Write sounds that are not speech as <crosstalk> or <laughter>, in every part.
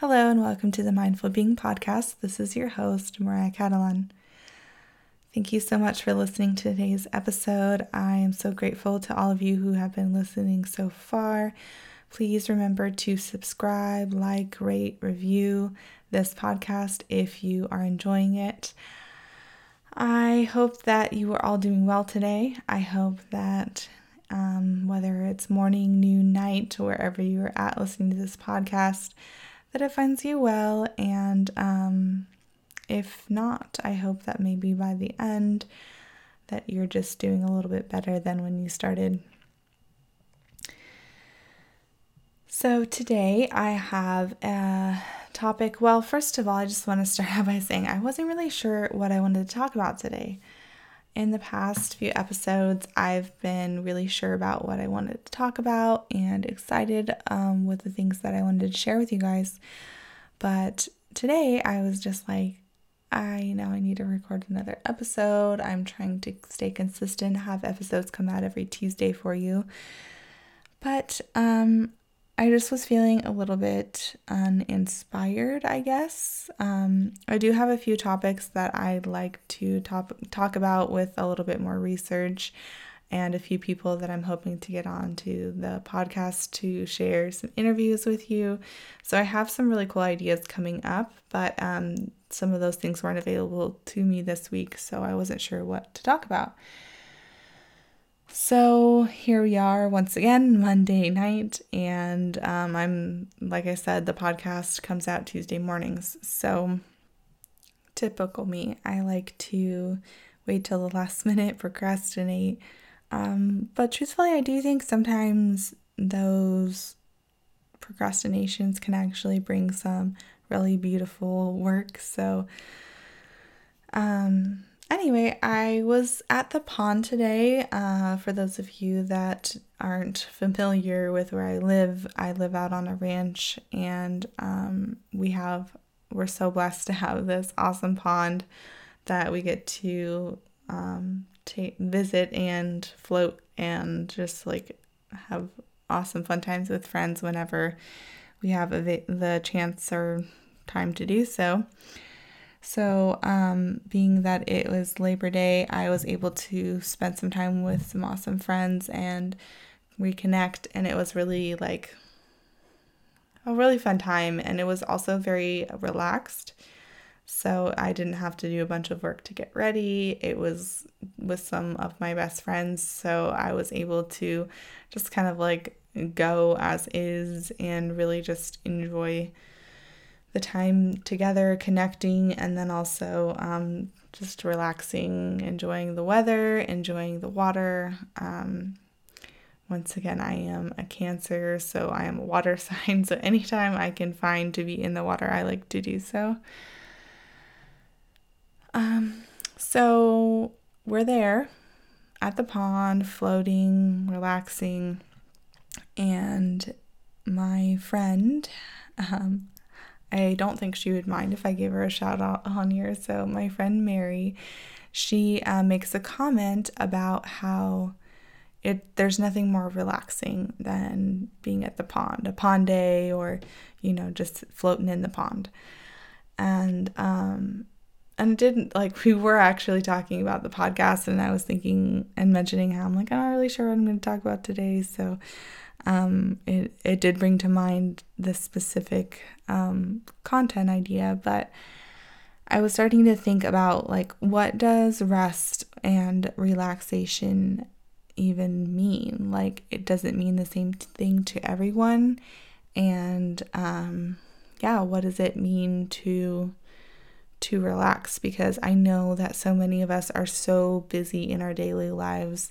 Hello, and welcome to the Mindful Being Podcast. This is your host, Mariah Catalan. Thank you so much for listening to today's episode. I am so grateful to all of you who have been listening so far. Please remember to subscribe, like, rate, review this podcast if you are enjoying it. I hope that you are all doing well today. I hope that um, whether it's morning, noon, night, wherever you are at listening to this podcast, that it finds you well. And um, if not, I hope that maybe by the end that you're just doing a little bit better than when you started. So today I have a topic. Well, first of all, I just want to start <laughs> out by saying I wasn't really sure what I wanted to talk about today. In the past few episodes, I've been really sure about what I wanted to talk about and excited um, with the things that I wanted to share with you guys. But today, I was just like, I know I need to record another episode. I'm trying to stay consistent, have episodes come out every Tuesday for you. But um, I just was feeling a little bit uninspired, I guess. Um, I do have a few topics that I'd like to talk talk about with a little bit more research, and a few people that I'm hoping to get on to the podcast to share some interviews with you. So I have some really cool ideas coming up, but um, some of those things weren't available to me this week, so I wasn't sure what to talk about. So here we are once again, Monday night, and um, I'm, like I said, the podcast comes out Tuesday mornings. So typical me, I like to wait till the last <laughs> minute, procrastinate. Um, but truthfully, I do think sometimes those procrastinations can actually bring some really beautiful work. So, um, Anyway, I was at the pond today. Uh, for those of you that aren't familiar with where I live, I live out on a ranch, and um, we have we're so blessed to have this awesome pond that we get to um, take visit and float and just like have awesome fun times with friends whenever we have a, the chance or time to do so. So, um, being that it was Labor Day, I was able to spend some time with some awesome friends and reconnect, and it was really like a really fun time, and it was also very relaxed. So, I didn't have to do a bunch of work to get ready. It was with some of my best friends, so I was able to just kind of like go as is and really just enjoy the time together, connecting, and then also um, just relaxing, enjoying the weather, enjoying the water. Um, once again, I am a Cancer, so I am a water <laughs> sign. So anytime I can find to be in the water, I like to do so. Um, so we're there at the pond, floating, relaxing, and my friend um, I don't think she would mind if I gave her a shout out on here. So, my friend Mary, she uh, makes a comment about how it there's nothing more relaxing than being at the pond, a pond day, or you know, just floating in the pond. And um, and it didn't like we were actually talking about the podcast, and I was thinking and mentioning how I'm like I'm not really sure what I'm going to talk about today, so um, it, it did bring to mind this specific um, content idea, but I was starting to think about like what does rest and relaxation even mean? Like it doesn't mean the same thing to everyone. And um, yeah, what does it mean to to relax? Because I know that so many of us are so busy in our daily lives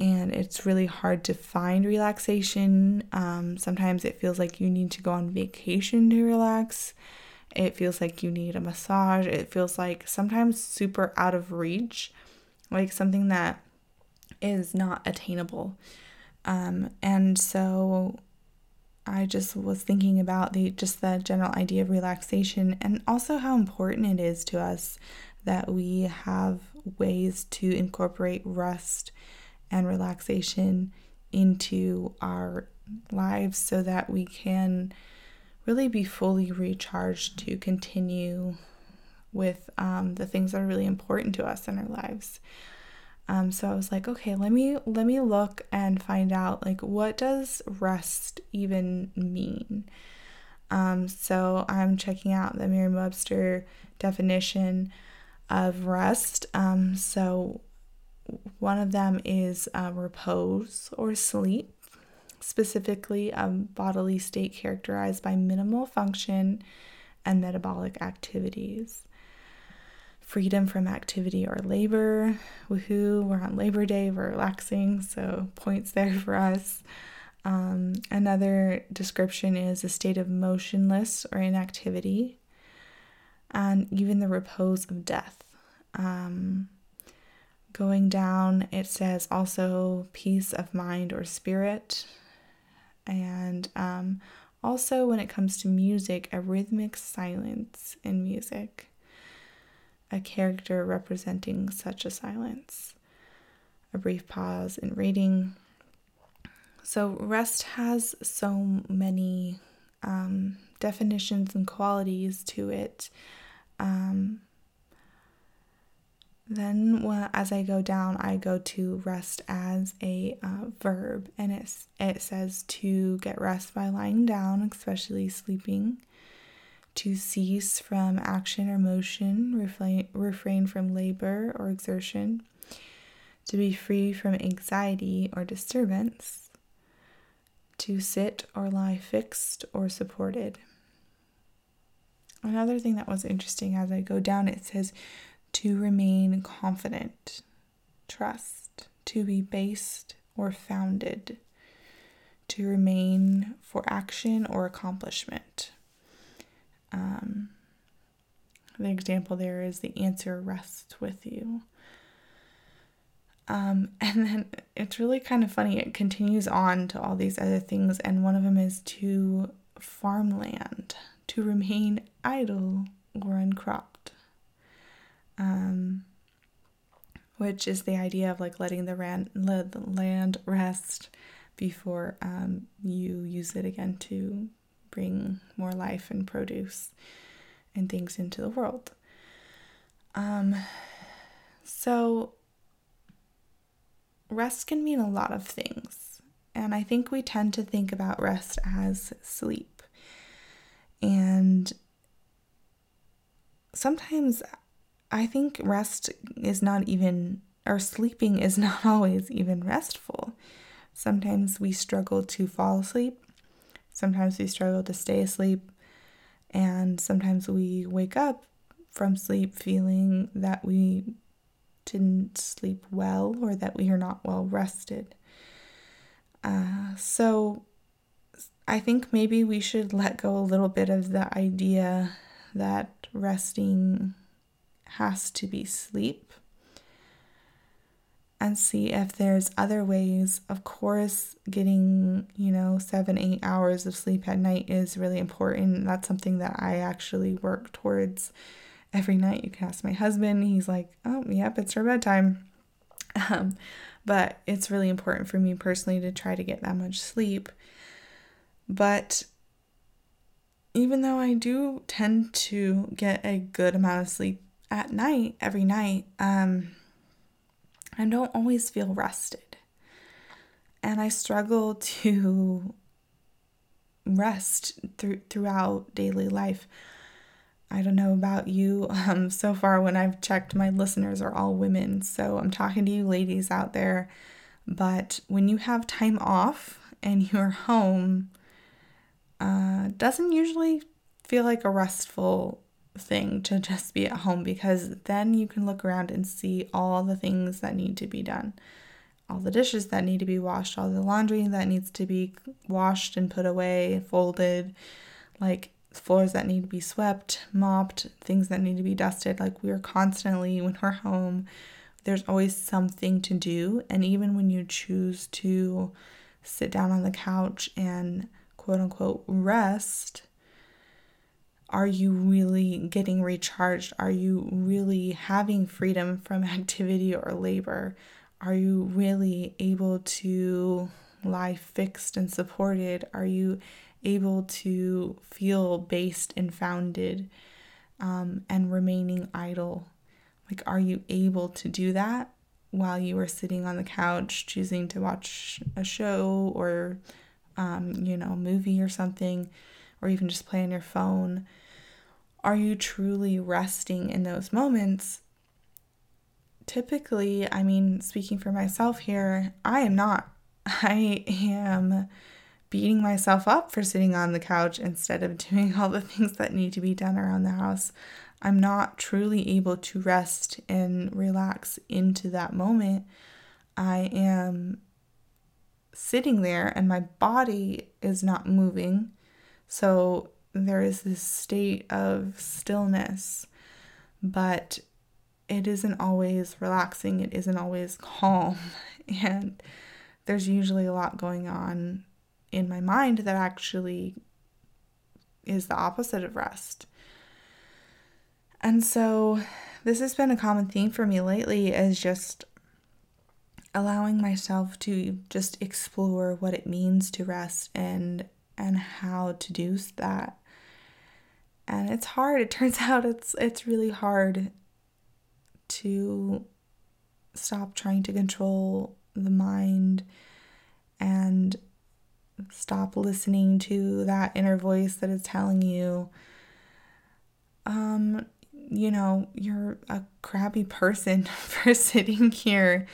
and it's really hard to find relaxation. Um, sometimes it feels like you need to go on vacation to relax. It feels like you need a massage. It feels like sometimes super out of reach, like something that is not attainable. Um, and so I just was thinking about the just the general idea of relaxation and also how important it is to us that we have ways to incorporate rest and relaxation into our lives so that we can really be fully recharged to continue with um, the things that are really important to us in our lives. Um, so I was like, okay, let me let me look and find out like what does rest even mean. Um, so I'm checking out the Merriam-Webster definition of rest. Um, so one of them is uh, repose or sleep, specifically a bodily state characterized by minimal function and metabolic activities freedom from activity or labor. Woohoo, we're on Labor Day, we're relaxing, so points there for us. Um, another description is a state of motionless or inactivity, and even the repose of death. Um, going down, it says also peace of mind or spirit, and um, also when it comes to music, a rhythmic silence in music a character representing such a silence, a brief pause in reading. So, rest has so many um, definitions and qualities to it. Um, then, as I go down, I go to rest as a uh, verb, and it, it says to get rest by lying down, especially sleeping to cease from action or motion, refrain, refrain from labor or exertion, to be free from anxiety or disturbance, to sit or lie fixed or supported. Another thing that was interesting as I go down, it says to remain confident, trust, to be based or founded, to remain for action or accomplishment. Um, the example there is the answer rests with you. Um, <laughs> and then it's really kind of funny. It continues on to all these other things, and one of them is to farmland, to remain idle or uncropped. Um, which is the idea of like letting the, ran- the land rest before um, you use it again to bring more life and produce and things into the world. Um, so, rest can mean a lot of things. And I think we tend to think about rest as sleep. And sometimes I think rest is not even, or sleeping is <laughs> not always even restful. Sometimes we struggle to fall asleep Sometimes we struggle to stay asleep, and sometimes we wake up from sleep feeling that we didn't sleep well or that we are not well rested. Uh, so I think maybe we should let go a little bit of the idea that resting has to be sleep and see if there's other ways. Of course, getting, you know, seven, eight hours of sleep at night is really important. That's something that I actually work towards every night. You can ask my husband, he's like, oh, yep, it's her bedtime. <laughs> Um, but it's really important for me personally to try to get that much sleep. But even though I do tend to get a good amount of sleep at night, every night, um, I don't always feel rested. And I struggle <laughs> to rest through, throughout daily life. I don't know about you. <laughs> Um, so far, when I've checked, my listeners are all women. So I'm talking to you ladies out there. But when you have time off and <laughs> you're home, uh, doesn't usually feel like a restful thing to just be at home because then you can look around and see all the things that need to be done. All the dishes that need to be washed, all the laundry that needs to be washed and put away, folded, like floors that need to be swept, mopped, things that need to be dusted. Like we're constantly, when we're home, there's always something to do. And even when you choose to sit down on the couch and quote unquote rest, are you really getting recharged? Are you really having freedom from <laughs> activity or labor? Are you really able to lie fixed and supported? Are you able to feel based and founded um, and remaining idle? Like, are you able to do that while you are sitting on the couch choosing to watch a show or, um, you know, movie or something, or even just play on your phone? Are you truly resting in those moments? Typically, I mean, speaking for myself here, I am not. <laughs> I am beating myself up for sitting on the couch instead of <laughs> doing all the things that need to be done around the house. I'm not truly able to rest and relax into that moment. I am sitting there and my body is not moving. So there is this state of stillness, but it isn't always relaxing, it isn't always calm. <laughs> And there's usually a lot going on in my mind that actually is the opposite of rest. And so this has been a common theme for me lately is just allowing myself to just explore what it means to rest and and how to do that. And it's hard. It <laughs> turns out it's it's really hard to stop trying to control the mind and stop listening to that inner voice that is telling you um you know you're a crappy person <laughs> for sitting here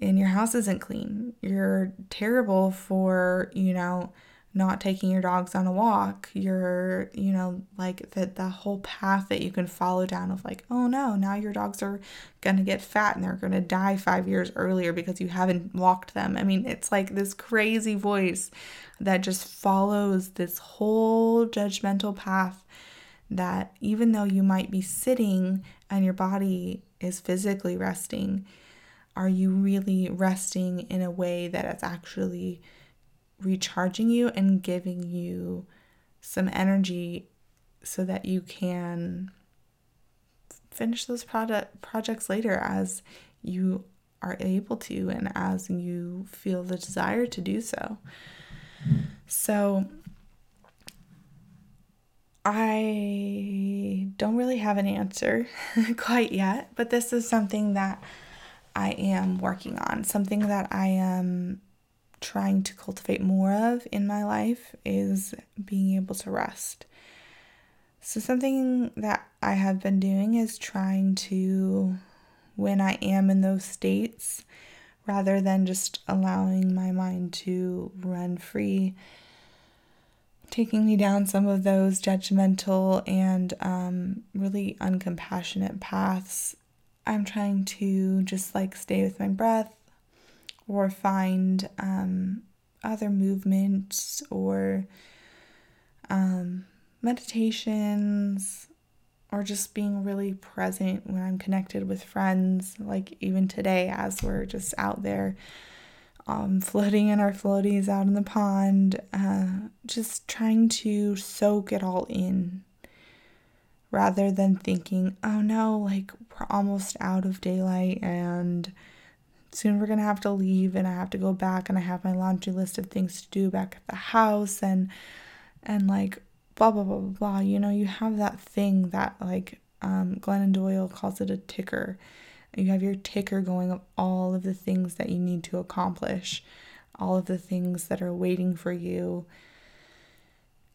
and your house isn't clean you're terrible for you know not taking your dogs on a walk you're you know like that the whole path that you can follow down of like oh no now your dogs are gonna get fat and they're gonna die five years earlier because you haven't walked them. I mean it's like this crazy voice that just follows this whole judgmental path that even though you might be sitting and your body is physically resting are you really resting in a way that it's actually recharging you and giving you some energy so that you can finish those product projects later as you are able to and as you feel the desire to do so. So I don't really have an answer <laughs> quite yet, but this is something that I am working on, something that I am trying to cultivate more of in my life is being able to rest. So, something that I have been doing is trying to, when I am in those states, rather than just allowing my mind to run free, taking me down some of those judgmental and um, really uncompassionate paths, I'm trying to just like stay with my breath or find um, other movements or um, meditations or just being really present when I'm connected with friends, like even today as we're just out there um, floating in our floaties out in the pond, uh, just trying to soak it all in rather than thinking, oh no, like we're almost out of daylight and soon we're going to have to leave and I have to go back and I have my laundry list of things to do back at the house and and like blah blah blah blah blah. You know, you have that thing that like um, Glennon Doyle calls it a ticker. You have your ticker going of all of the things that you need to accomplish, all of the things that are waiting for you,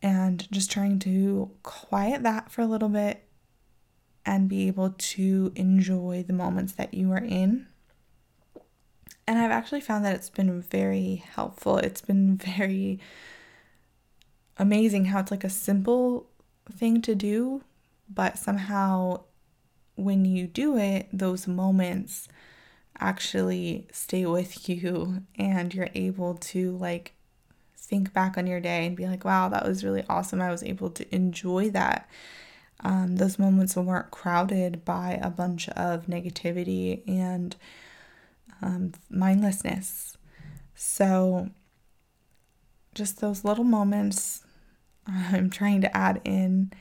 and just trying to quiet that for a little bit and be able to enjoy the moments that you are in and I've actually found that it's been very helpful. It's been <laughs> very amazing how it's like a simple thing to do, but somehow when you do it, those moments actually stay with <laughs> you and you're able to like think back on your day and be like, wow, that was really awesome. I was able to enjoy that. Um, those moments weren't crowded by a bunch of negativity and um, mindlessness. So, just those little moments <laughs> I'm trying to add in.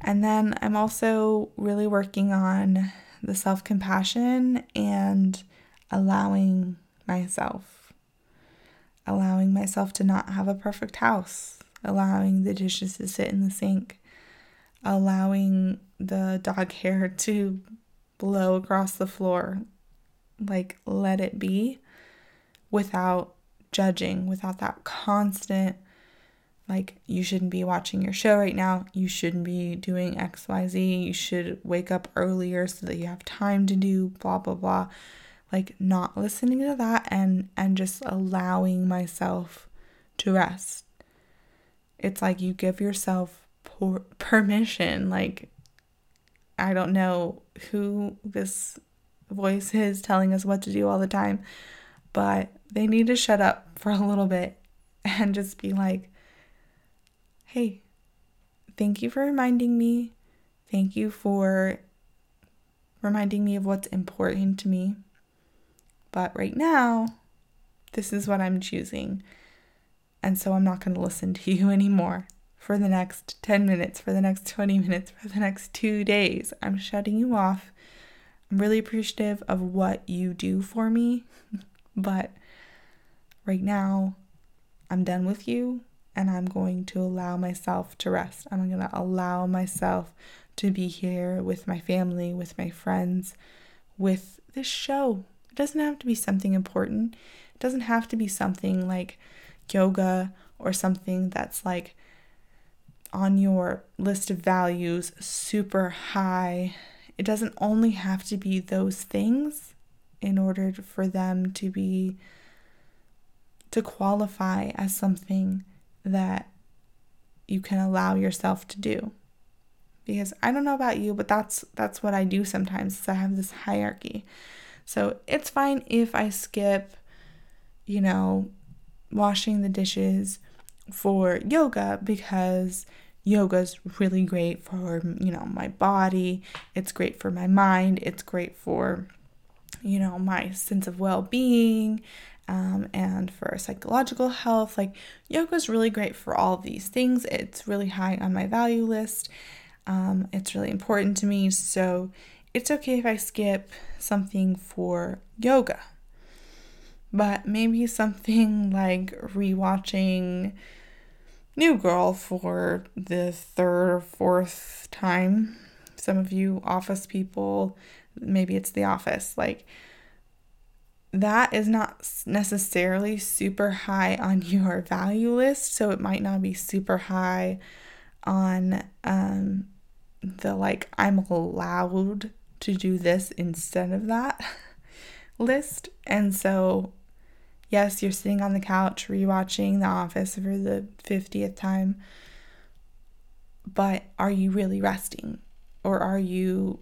And then I'm also really working on the self compassion and allowing myself, allowing myself to not have a perfect house, allowing the dishes to sit in the sink, allowing the dog hair <laughs> to blow across the floor. Like, let it be without judging, without that constant, like, you shouldn't be watching your show right now. You shouldn't be doing XYZ. You should wake up earlier so that you have time to do blah, blah, blah. Like, not listening to that and, and just allowing myself to rest. It's like you give yourself <laughs> permission. Like, I don't know who this voice is telling us what to do all the time, but they need to shut up for a little bit and just be like, hey, thank you for reminding me. Thank you for reminding me of what's important to me. But right now, this is what I'm choosing. And so I'm not going to listen to <laughs> you anymore for the next 10 minutes, for the next 20 minutes, for the next two days. I'm shutting you off. I'm really appreciative of what you do for me, <laughs> but right now I'm done with you and I'm going to allow myself to rest. I'm going to allow myself to be here with my family, with my friends, with this show. It doesn't have to be something important. It doesn't have to be something like yoga or something that's like on your list of values super high. It doesn't only have to be those things in order for them to be to qualify as something that you can allow yourself to do. Because I don't know about you, but that's that's what I do sometimes. I have this hierarchy. So it's fine if I skip, you know, washing the dishes for yoga because yoga is really great for you know my body. It's great for my mind. It's great for you know my sense of well-being um, and for psychological health. Like yoga is really great for all of these things. It's really high on my value list. Um, it's really important to me. So it's okay if i skip something for yoga. But maybe something <laughs> like rewatching New Girl for the third or fourth time. Some of you office people, maybe it's The Office. Like, that is not necessarily super high <laughs> on your value list, so it might not be super high on um, the like, I'm allowed to do this instead of that <laughs> list. And so Yes, you're sitting on the couch rewatching The Office for the 50th time, but are you really resting? Or are you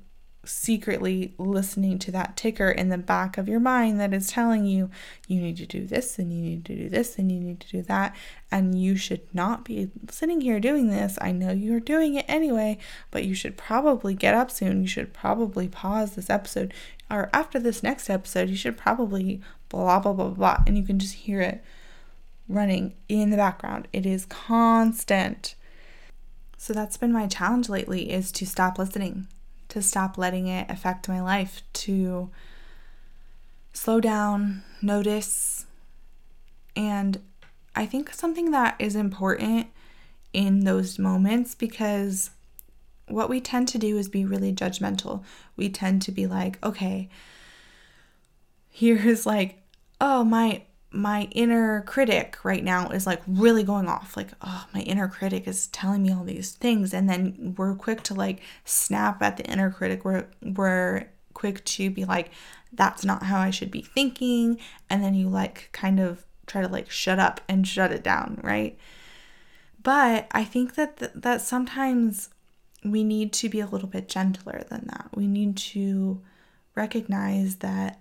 secretly listening to that ticker in the back of your mind that is telling you you need to do this and you need to do this and you need to do that and you should not be sitting here doing this. I know you're doing it anyway, but you should probably get up soon. You should probably pause this episode or after this next episode, you should probably blah, blah, blah, blah. And you can just hear it running in the background. It is constant. So that's been my challenge lately is to stop listening, to stop letting it affect my life, to slow down, notice. And I think something that is important in those moments because what we tend to do is be really judgmental. We tend to be like, okay, here's like, oh, my my inner critic right now is like really going off. Like oh my inner critic is telling me all these things. And then we're quick to like snap at the inner critic. We're we're quick to be like that's not how I should be thinking. And then you like kind of try to like shut up and shut it down right? But I think that th- that sometimes we need to be a little bit gentler than that. We need to recognize that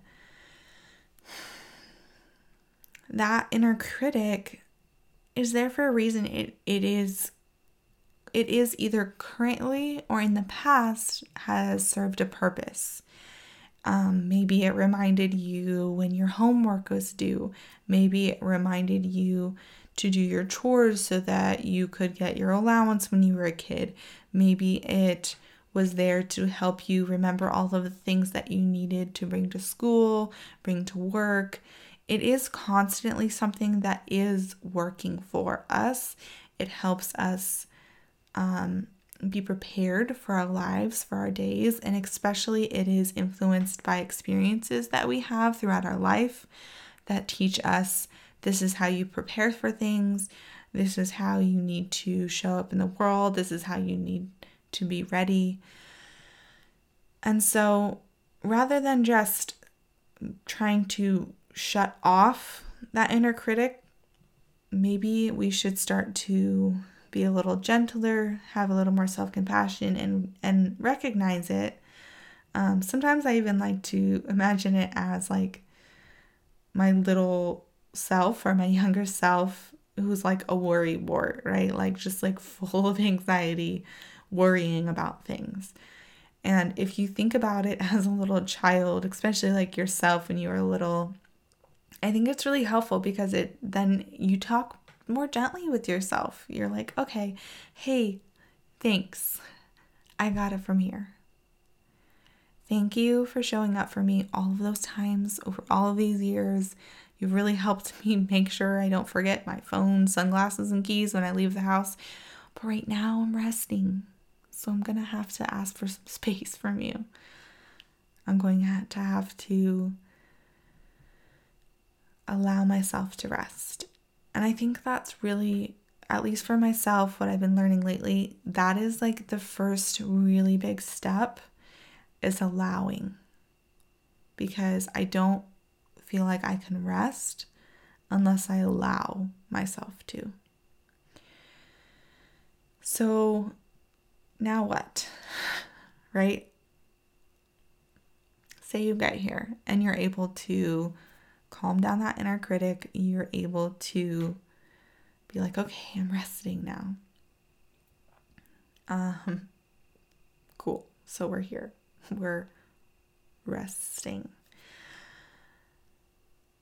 that inner critic is there for a reason. It it is it is either currently or in the past has served a purpose. Um, maybe it reminded you when your homework was due. Maybe it reminded you to do your chores so that you could get your allowance when you were a kid. Maybe it was there to help you remember all of the things that you needed to bring to school, bring to work. It is constantly something that is working for us. It helps us um, be prepared for our lives, for our days, and especially it is influenced by experiences that we have throughout our life that teach us this is how you prepare for things, this is how you need to show up in the world, this is how you need to be ready. And so rather than just trying to shut off that inner critic, maybe we should start to be a little gentler, have a little more self compassion, and and recognize it. Um, sometimes I even like to imagine it as like my little self or my younger self who's like a worry wart, right? Like just like full of anxiety, worrying about things. And if you think about it <laughs> as a little child, especially like yourself when you were little, I think it's really helpful because it then you talk more gently with yourself. You're like, okay, hey, thanks. I got it from here. Thank you for showing up for me all of those times over all of these years. You've really helped me <laughs> make sure I don't forget my phone, sunglasses, and keys when I leave the house. But right now I'm resting. So I'm to have to ask for some <laughs> space from you. I'm going to have to allow myself to rest. And I think that's really, at least for myself, what I've been learning lately, that is like the first really big step is allowing. Because I don't feel like I can rest unless I allow myself to. So now what? <sighs> Right? Say you get here and you're able to calm down that inner critic, you're able to be like, okay, I'm resting now. Um, cool. So we're here. We're resting.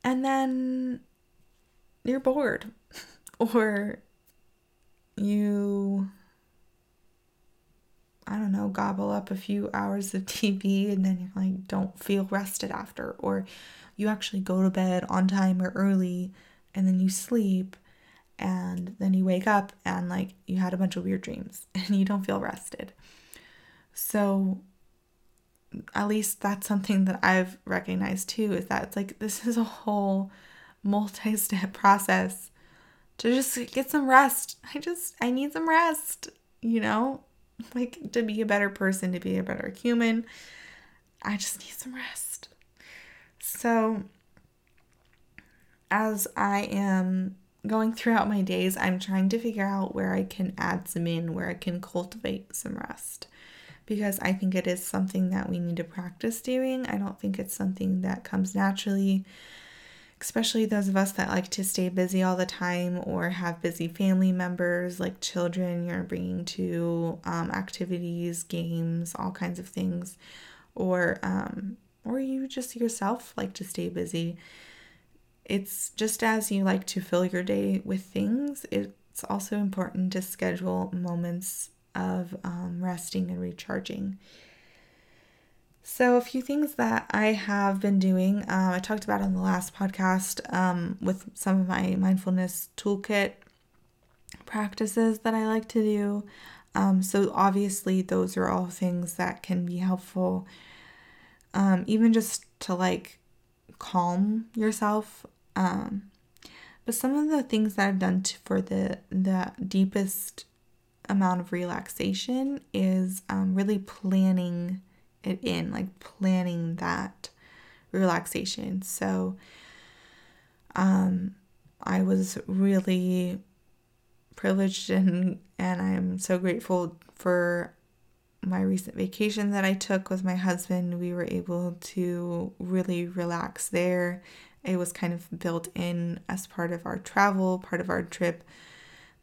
And then you're bored, <laughs> or you, I don't know, gobble up a few hours of <laughs> TV and then you're like, don't feel rested after, or you actually go to bed on time or early and then you sleep and then you wake up and like you had a bunch of weird dreams <laughs> and you don't feel rested. So at least that's something that I've recognized too is that it's like this is a whole multi-step <laughs> process to just get some rest. I just I need some rest, you know? Like to be a better person, to be a better human. I just need some rest. So, as I am going throughout my days, I'm trying to figure out where I can add some in, where I can cultivate some rest. Because I think it is something that we need to practice doing. I don't think it's something that comes naturally, especially those of us that like to stay busy all the time or have busy family members like children you're bringing to um, activities, games, all kinds of things. Or um, or you just yourself like to stay busy. It's just as you like to fill your day with things, it's also important to schedule moments of um, resting and recharging. So, a few things that I have been doing, um, I talked about in the last podcast um, with some of my mindfulness toolkit practices that I like to do. Um, so, obviously, those are all things that can be helpful um, even just to like calm yourself. Um, but some of the things that I've done to, for the the deepest amount of relaxation is um, really planning it in, like planning that relaxation. So, um, I was really privileged and and I'm so grateful for my recent vacation that I took with my husband, we were able to really relax there. It was kind of built in as part of our travel, part of our trip.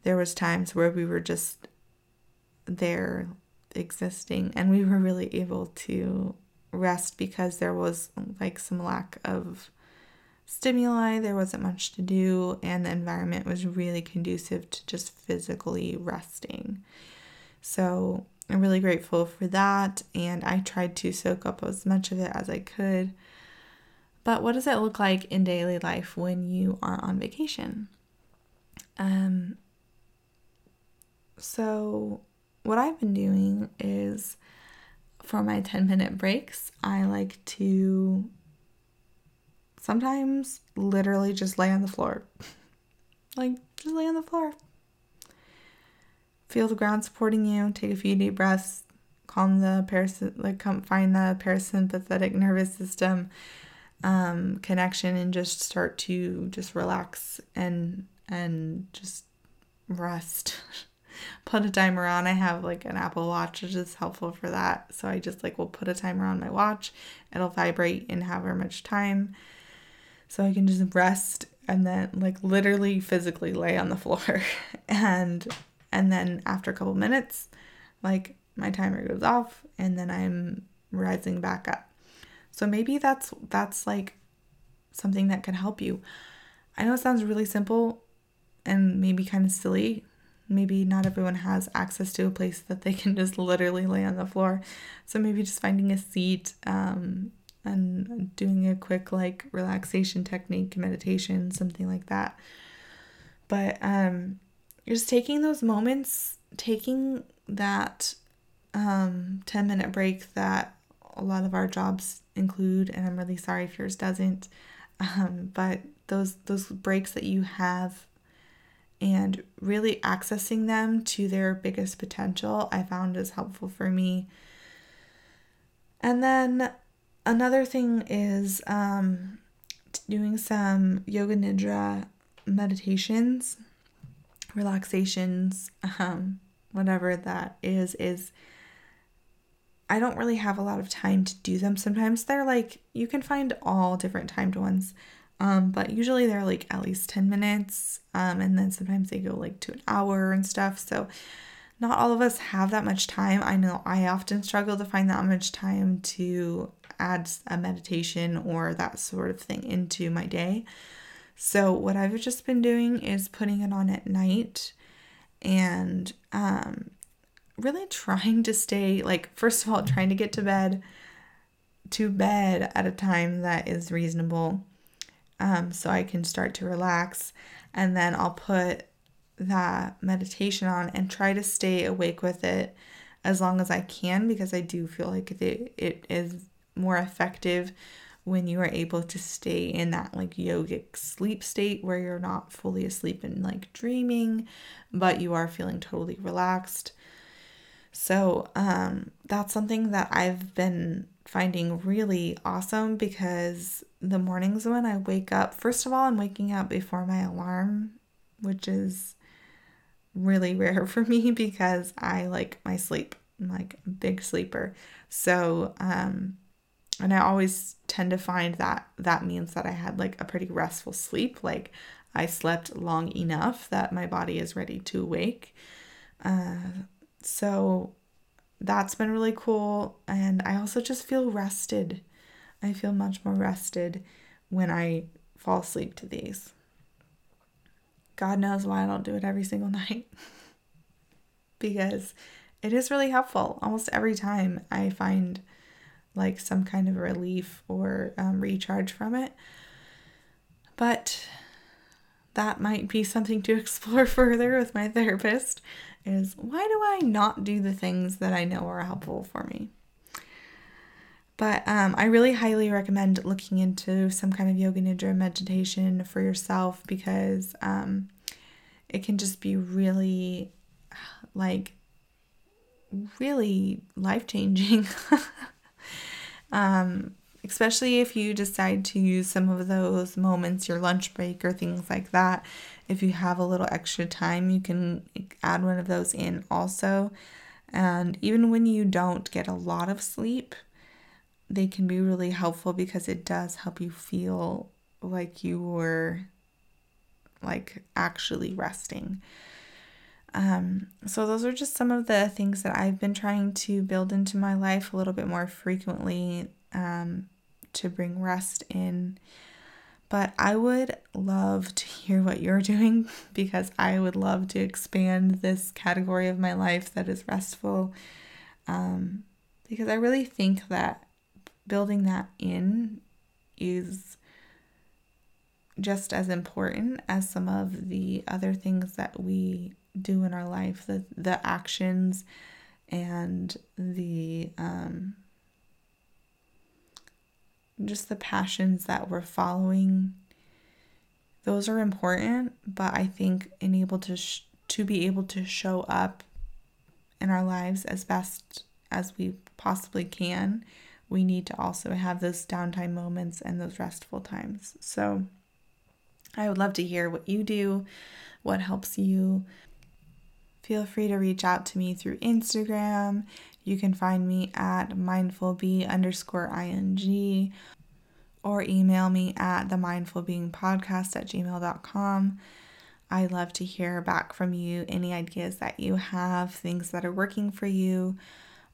There was times where we were just there existing and we were really able to rest because there was like some lack of stimuli, there wasn't much to do, and the environment was really conducive to just physically resting. So I'm really grateful for that, and I tried to soak up as much of it as I could. But what does it look like in daily life when you are on vacation? Um, So, what I've been doing is for my 10 minute breaks, I like to sometimes literally just lay on the floor. <laughs> like, just lay on the floor. Feel the ground supporting you, take a few deep breaths, calm the parasympathetic, like come find the parasympathetic nervous system um, connection and just start to just relax and and just rest. <laughs> put a timer on. I have like an Apple Watch, which is helpful for that. So I just like will put a timer on my watch. It'll vibrate and however much time. So I can just rest and then like literally physically lay on the floor. <laughs> and and then after a couple minutes, like my timer goes off and then I'm rising back up. So maybe that's that's like something that can help you. I know it sounds really simple and maybe kind of silly. Maybe not everyone has access to a place that they can just literally lay on the floor. So maybe just finding a seat um, and doing a quick like relaxation technique, meditation, something like that. But um, just taking those moments, taking that um, 10 minute break that a lot of our jobs include, and I'm really sorry if yours doesn't. Um, but those those breaks that you have and really accessing them to their biggest potential, I found is helpful for me. And then another thing is um, doing some yoga nidra meditations, relaxations, um, whatever that is, is I don't really have a lot of time to do them. Sometimes they're like, you can find all different timed ones, um, but usually they're like at least 10 minutes, um, and then sometimes they go like to an hour and stuff. So, not all of us have that much time. I know I often struggle to find that much time to add a meditation or that sort of thing into my day. So, what I've just been doing is putting it on at night and um, really trying to stay like first of all trying to get to bed to bed at a time that is reasonable um, so I can start to relax. And then I'll put that meditation on and try to stay awake with it as long as I can because I do feel like it, it is more effective when you are able to stay in that like yogic sleep state where you're not fully asleep and like dreaming but you are feeling totally relaxed so um, that's something that I've been finding really awesome because the mornings when I wake up, first of all, I'm waking up before my alarm, which is really <laughs> rare for me because I like my sleep. I'm like a big sleeper. So, um, and I always tend to find that that means that I had like a pretty restful sleep. Like I slept long enough that my body is ready to wake. Uh, so that's been really cool. And I also just feel rested. I feel much more rested when I fall asleep to these. God knows why I don't do it every single <laughs> night. because it is really helpful. Almost every time I find like some kind of relief or um, recharge from it. But that might be something to <laughs> explore further with my therapist is why do I not do the things that I know are helpful for me? But um, I really highly recommend looking into some kind of yoga nidra meditation for yourself because um, it can just be really, <sighs> like, really life changing. <laughs> um, especially if you decide to use some of those moments, your lunch break or things like that. If you have a little extra time, you can add one of those in also. And even when you don't get a lot of sleep, they can be really helpful because it does help you feel like you were like actually resting. Um, so those are just some of the things that I've been trying to build into my life a little bit more frequently um, to bring rest in. But I would love to hear what you're <laughs> doing because I would love to expand this category of my life that is restful. Um, because I really think that building that in is just as important as some of the other things that we do in our life, the the actions and the um, just the passions that we're following. Those are important, but I think in able to sh- to be able to show up in our lives as best as we possibly can, we need to also have those downtime moments and those restful times. So I would love to hear what you do, what helps you. Feel free to reach out to me through Instagram. You can find me at mindfulbee underscore ing or email me at the mindful being podcast at gmail.com. I love to hear back from you any ideas that you have, things that are working for you,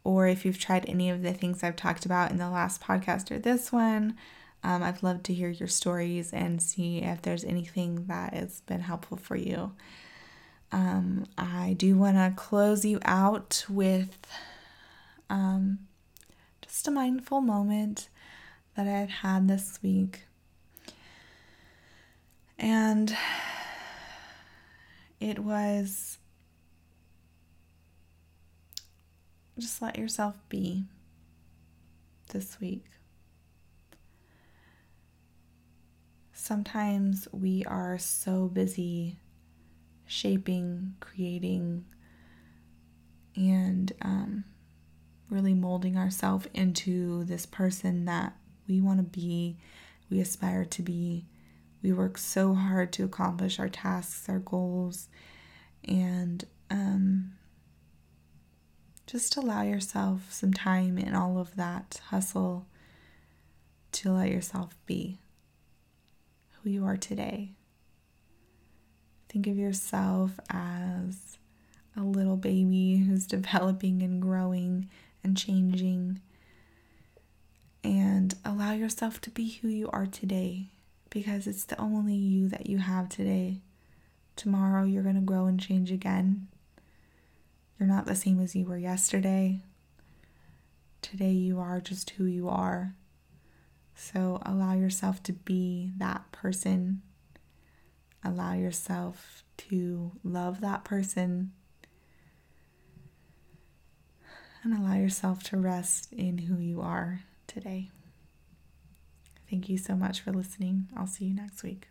or if you've tried any of the things I've talked about in the last podcast or this one. Um, I'd love to hear your stories and see if there's anything that has been helpful for you. Um, I do want to close you out with um, just a mindful moment that I've had this week. And it was just let yourself be this week. Sometimes we are so busy shaping, creating, and um, really molding ourselves into this person that we want to be, we aspire to be. We work so hard to accomplish our tasks, our goals, and um, just allow yourself some time in all of that hustle to let yourself be who you are today. Think of yourself as a little baby who's <laughs> developing and growing and changing. And allow yourself to be who you are today because it's the only you that you have today. Tomorrow you're going to grow and change again. You're not the same as you were yesterday. Today you are just who you are. So allow yourself to be that person. Allow yourself to love that person. And allow yourself to rest in who you are today. Thank you so much for listening. I'll see you next week.